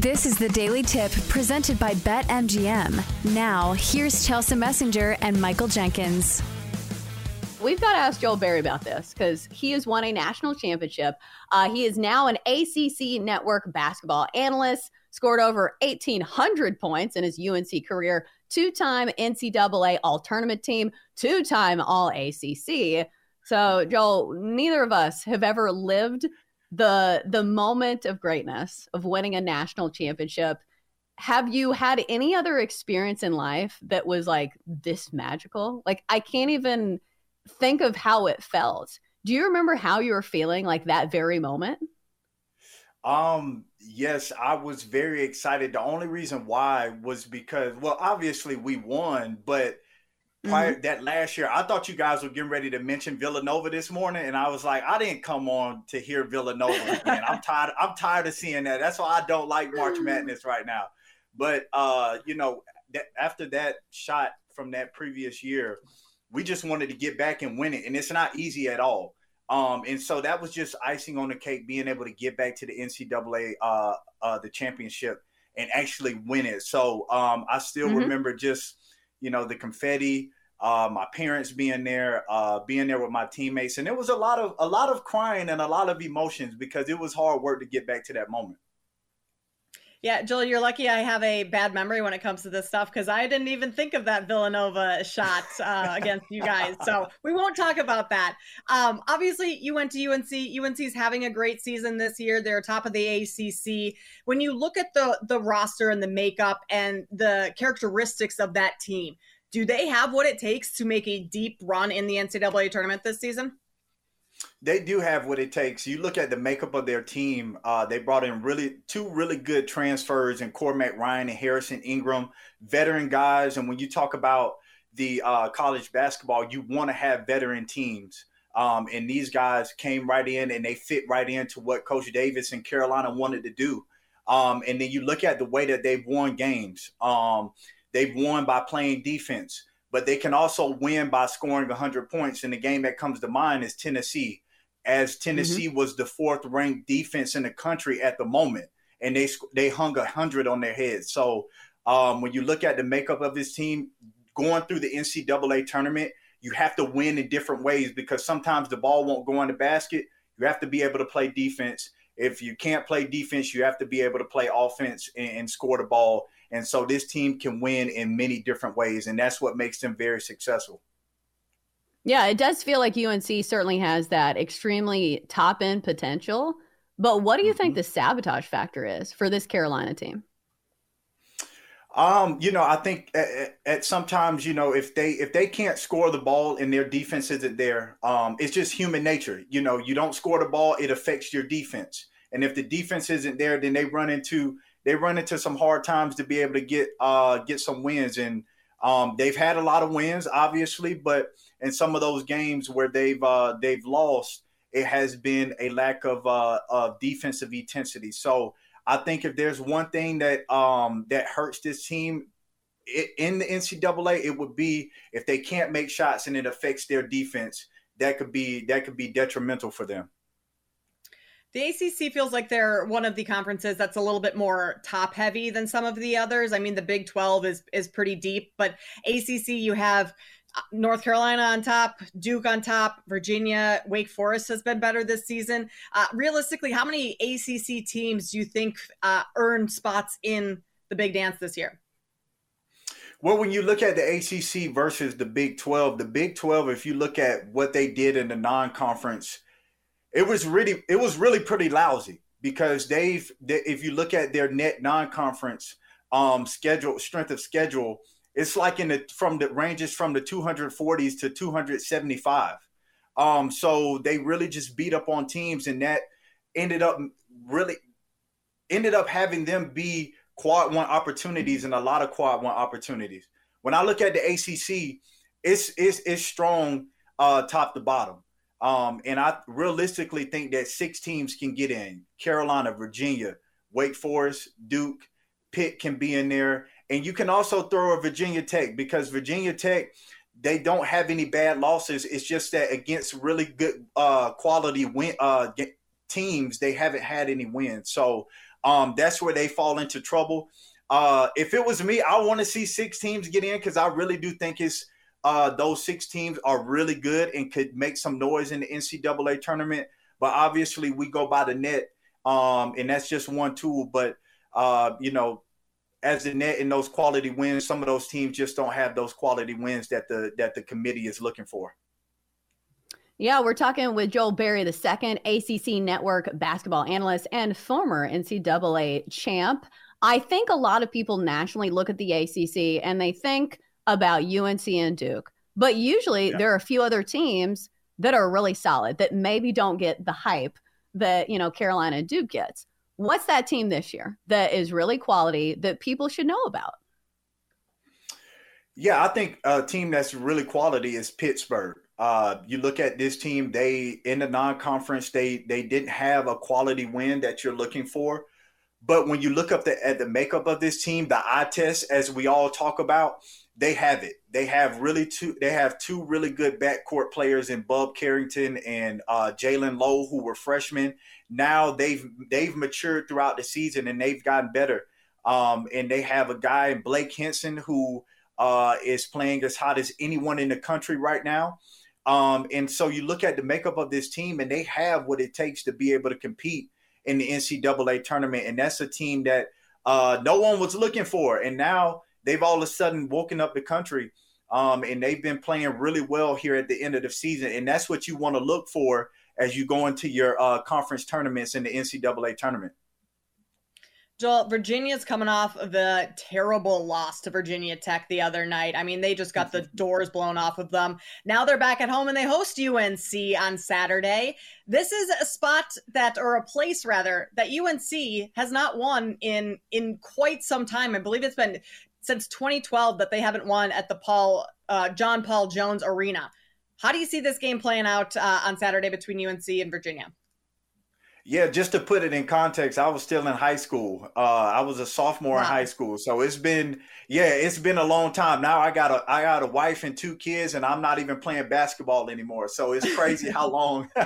This is the Daily Tip presented by BetMGM. Now, here's Chelsa Messinger and Michael Jenkins. We've got to ask Joel Berry about this because he has won a national championship. Uh, he is now an ACC network basketball analyst, scored over 1,800 points in his UNC career, two time NCAA All Tournament team, two time All ACC. So, Joel, neither of us have ever lived the the moment of greatness of winning a national championship. Have you had any other experience in life that was like this magical? Like I can't even think of how it felt. Do you remember how you were feeling like that very moment? Um, yes, I was very excited. The only reason why was because, well, obviously we won, but prior mm-hmm. that last year, I thought you guys were getting ready to mention Villanova this morning, and I was like, I didn't come on to hear Villanova again. I'm tired. I'm tired of seeing that. That's why I don't like March Madness right now. But uh, you know, that, after that shot from that previous year, we just wanted to get back and win it, and it's not easy at all. Um, and so that was just icing on the cake, being able to get back to the NCAA, uh, uh, the championship, and actually win it. So um, I still mm-hmm. remember just, you know, the confetti, uh, my parents being there, uh, being there with my teammates, and it was a lot of a lot of crying and a lot of emotions because it was hard work to get back to that moment. Yeah, Joel, you're lucky I have a bad memory when it comes to this stuff because I didn't even think of that Villanova shot uh, against you guys. So we won't talk about that. Um, obviously, you went to UNC. UNC's having a great season this year. They're top of the ACC. When you look at the the roster and the makeup and the characteristics of that team, do they have what it takes to make a deep run in the NCAA tournament this season? They do have what it takes. You look at the makeup of their team. Uh, they brought in really two really good transfers in Cormac Ryan and Harrison Ingram, veteran guys. And when you talk about the uh, college basketball, you want to have veteran teams. Um, and these guys came right in and they fit right into what Coach Davis and Carolina wanted to do. Um, and then you look at the way that they've won games. Um, they've won by playing defense but they can also win by scoring 100 points. And the game that comes to mind is Tennessee, as Tennessee mm-hmm. was the fourth ranked defense in the country at the moment, and they they hung 100 on their heads. So um, when you look at the makeup of this team going through the NCAA tournament, you have to win in different ways because sometimes the ball won't go in the basket. You have to be able to play defense. If you can't play defense, you have to be able to play offense and, and score the ball. And so this team can win in many different ways, and that's what makes them very successful. Yeah, it does feel like UNC certainly has that extremely top end potential. But what do you mm-hmm. think the sabotage factor is for this Carolina team? Um, you know, I think at, at, sometimes, you know, if they if they can't score the ball and their defense isn't there, um, it's just human nature. You know, you don't score the ball, it affects your defense. And if the defense isn't there, then they run into they run into some hard times to be able to get uh, get some wins. And um, they've had a lot of wins, obviously, but in some of those games where they've uh, they've lost, it has been a lack of uh, of defensive intensity. So I think if there's one thing that um, that hurts this team in the NCAA, it would be if they can't make shots and it affects their defense. That could be that could be detrimental for them. The ACC feels like they're one of the conferences that's a little bit more top heavy than some of the others. I mean, the Big 12 is is pretty deep, but ACC you have uh, North Carolina on top, Duke on top, Virginia, Wake Forest has been better this season. Uh, realistically, how many ACC teams do you think uh, earn spots in the Big Dance this year? Well, when you look at the ACC versus the Big 12, the Big 12, if you look at what they did in the non conference it was really it was really pretty lousy because they've they, if you look at their net non-conference um schedule strength of schedule it's like in the from the ranges from the 240s to 275 um so they really just beat up on teams and that ended up really ended up having them be quad one opportunities and a lot of quad one opportunities. When I look at the ACC, it's it's it's strong uh, top to bottom. Um, and I realistically think that six teams can get in: Carolina, Virginia, Wake Forest, Duke, Pitt can be in there, and you can also throw a Virginia Tech because Virginia Tech they don't have any bad losses. It's just that against really good uh, quality win uh, teams, they haven't had any wins. So um, that's where they fall into trouble. Uh, if it was me, I want to see six teams get in because I really do think it's uh, those six teams are really good and could make some noise in the NCAA tournament. But obviously, we go by the net, um, and that's just one tool. But uh, you know, as the net in those quality wins, some of those teams just don't have those quality wins that the that the committee is looking for. Yeah, we're talking with Joel Berry, the second ACC network basketball analyst and former NCAA champ. I think a lot of people nationally look at the ACC and they think about UNC and Duke, but usually yeah. there are a few other teams that are really solid that maybe don't get the hype that you know Carolina and Duke gets. What's that team this year that is really quality that people should know about? Yeah, I think a team that's really quality is Pittsburgh. Uh, you look at this team; they in the non-conference, they they didn't have a quality win that you're looking for. But when you look up the, at the makeup of this team, the eye test, as we all talk about, they have it. They have really two. They have two really good backcourt players in Bub Carrington and uh, Jaland Lowe, who were freshmen. Now they've they've matured throughout the season and they've gotten better. Um, and they have a guy Blake Hinson who uh, is playing as hot as anyone in the country right now. Um, and so you look at the makeup of this team, and they have what it takes to be able to compete in the NCAA tournament. And that's a team that uh, no one was looking for. And now they've all of a sudden woken up the country. Um, and they've been playing really well here at the end of the season. And that's what you want to look for as you go into your uh, conference tournaments in the NCAA tournament. Joel, Virginia's coming off of a terrible loss to Virginia Tech the other night. I mean, they just got the doors blown off of them. Now they're back at home and they host UNC on Saturday. This is a spot that, or a place rather, that UNC has not won in in quite some time. I believe it's been since 2012 that they haven't won at the Paul uh, John Paul Jones Arena. How do you see this game playing out uh, on Saturday between UNC and Virginia? Yeah, just to put it in context, I was still in high school. Uh, I was a sophomore wow. in high school, so it's been yeah, it's been a long time. Now I got a I got a wife and two kids, and I'm not even playing basketball anymore. So it's crazy how long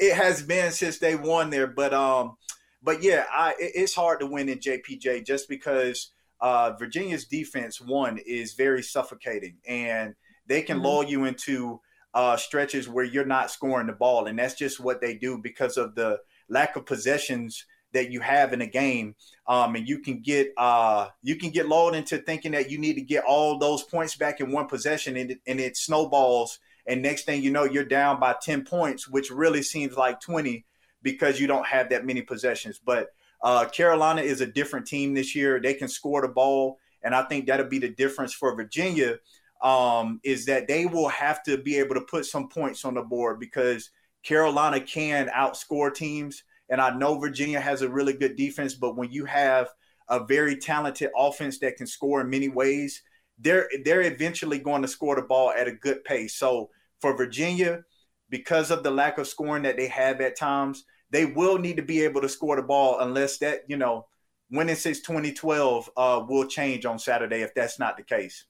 it has been since they won there. But um, but yeah, I it, it's hard to win in JPJ just because uh, Virginia's defense one is very suffocating, and they can mm-hmm. lull you into uh, stretches where you're not scoring the ball, and that's just what they do because of the lack of possessions that you have in a game. Um, and you can get uh, you can get lulled into thinking that you need to get all those points back in one possession, and it, and it snowballs. And next thing you know, you're down by ten points, which really seems like twenty because you don't have that many possessions. But uh, Carolina is a different team this year. They can score the ball, and I think that'll be the difference for Virginia um, is that they will have to be able to put some points on the board because Carolina can outscore teams. And I know Virginia has a really good defense, but when you have a very talented offense that can score in many ways, they're they're eventually going to score the ball at a good pace. So for Virginia, because of the lack of scoring that they have at times, they will need to be able to score the ball unless that, you know, winning since 2012 uh, will change on Saturday if that's not the case.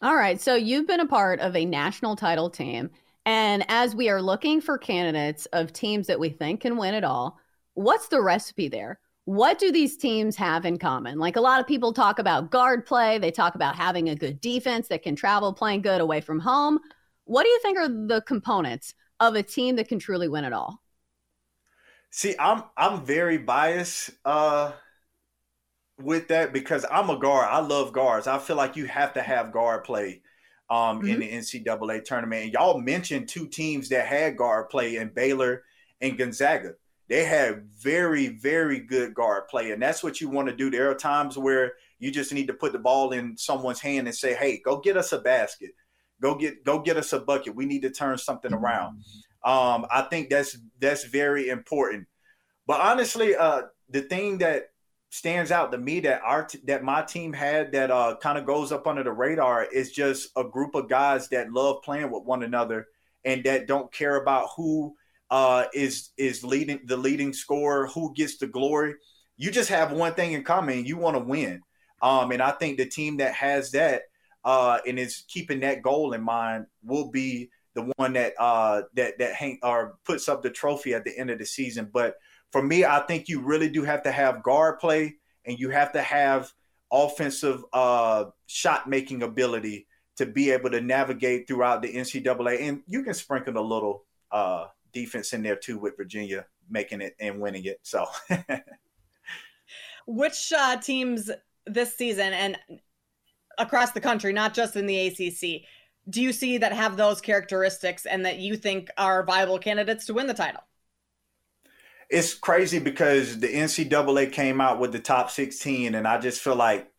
All right. So you've been a part of a national title team. And as we are looking for candidates of teams that we think can win it all, what's the recipe there? What do these teams have in common? Like a lot of people talk about guard play, they talk about having a good defense that can travel playing good away from home. What do you think are the components of a team that can truly win it all? See, I'm I'm very biased uh with that because I'm a guard. I love guards. I feel like you have to have guard play um, mm-hmm. in the NCAA tournament. And y'all mentioned two teams that had guard play in Baylor and Gonzaga. They had very, very good guard play. And that's what you want to do. There are times where you just need to put the ball in someone's hand and say, hey, go get us a basket. Go get go get us a bucket. We need to turn something around. Um, I think that's that's very important. But honestly, uh, the thing that stands out to me that our t- that my team had that uh, kind of goes up under the radar is just a group of guys that love playing with one another and that don't care about who uh, is is leading the leading scorer, who gets the glory. You just have one thing in common: you want to win. Um, and I think the team that has that uh, and is keeping that goal in mind will be the one that uh, that that hang or puts up the trophy at the end of the season. But for me, I think you really do have to have guard play and you have to have offensive uh, shot making ability to be able to navigate throughout the NCAA. And you can sprinkle a little uh, defense in there too with Virginia making it and winning it. So, which uh, teams this season and across the country, not just in the ACC, do you see that have those characteristics and that you think are viable candidates to win the title? It's crazy because the NCAA came out with the top 16, and I just feel like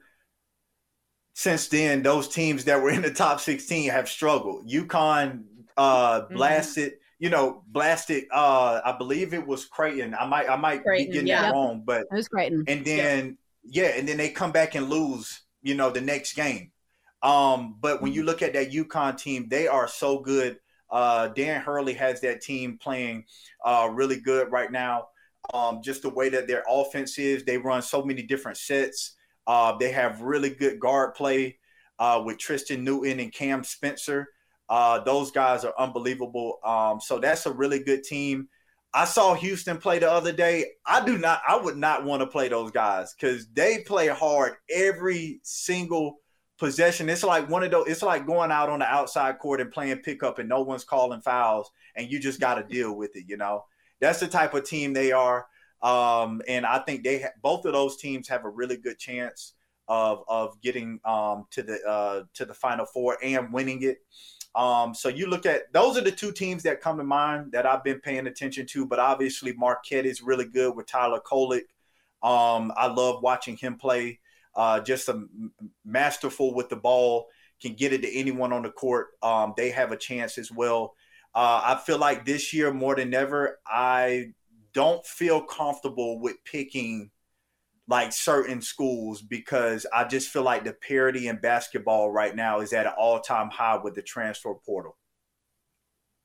since then, those teams that were in the top 16 have struggled. UConn uh, mm-hmm. blasted, mm-hmm. you know, blasted. Uh, I believe it was Creighton. I might, I might Creighton, be getting yeah. that wrong, but it was Creighton. And then, yeah. yeah, and then they come back and lose, you know, the next game. Um, but when you mm-hmm. look at that UConn team, they are so good. Uh, Dan Hurley has that team playing uh, really good right now. Um, just the way that their offense is, they run so many different sets. Uh, they have really good guard play uh, with Tristen Newton and Cam Spencer. Uh, those guys are unbelievable. Um, so that's a really good team. I saw Houston play the other day. I do not. I would not want to play those guys because they play hard every single possession. It's like one of those. It's like going out on the outside court and playing pickup, and no one's calling fouls, and you just got to deal with it. You know, that's the type of team they are. Um, and I think they ha- both of those teams have a really good chance of of getting um, to the uh, to the final four and winning it. Um, so you look at those are the two teams that come to mind that I've been paying attention to. But obviously Marquette is really good with Tyler Kolek. Um, I love watching him play uh, just a masterful with the ball, can get it to anyone on the court. Um, they have a chance as well. Uh, I feel like this year more than ever, I don't feel comfortable with picking like certain schools because I just feel like the parity in basketball right now is at an all time high with the transfer portal.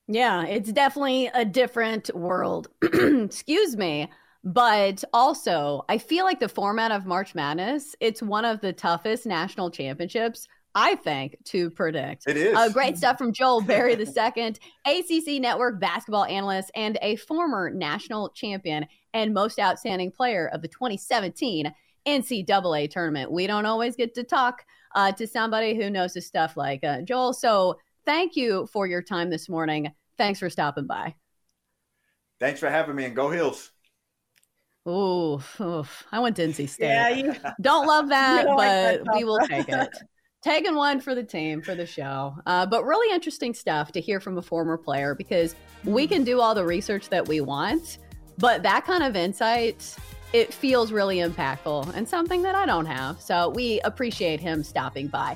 Yeah, it's definitely a different world. Excuse me. But also, I feel like the format of March Madness, it's one of the toughest national championships, I think, to predict. It is. Uh, great stuff from Joel Berry II, ACC Network basketball analyst and a former national champion and most outstanding player of the 2017 NCAA tournament. We don't always get to talk uh, to somebody who knows his stuff like uh, Joel. So thank you for your time this morning. Thanks for stopping by. Thanks for having me and go Heels. Ooh, oof. I went to NC State. Yeah, you, don't love that, don't but like we will take it. Taking one for the team for the show. Uh, but really interesting stuff to hear from a former player because we can do all the research that we want, but that kind of insight, it feels really impactful and something that I don't have. So we appreciate him stopping by.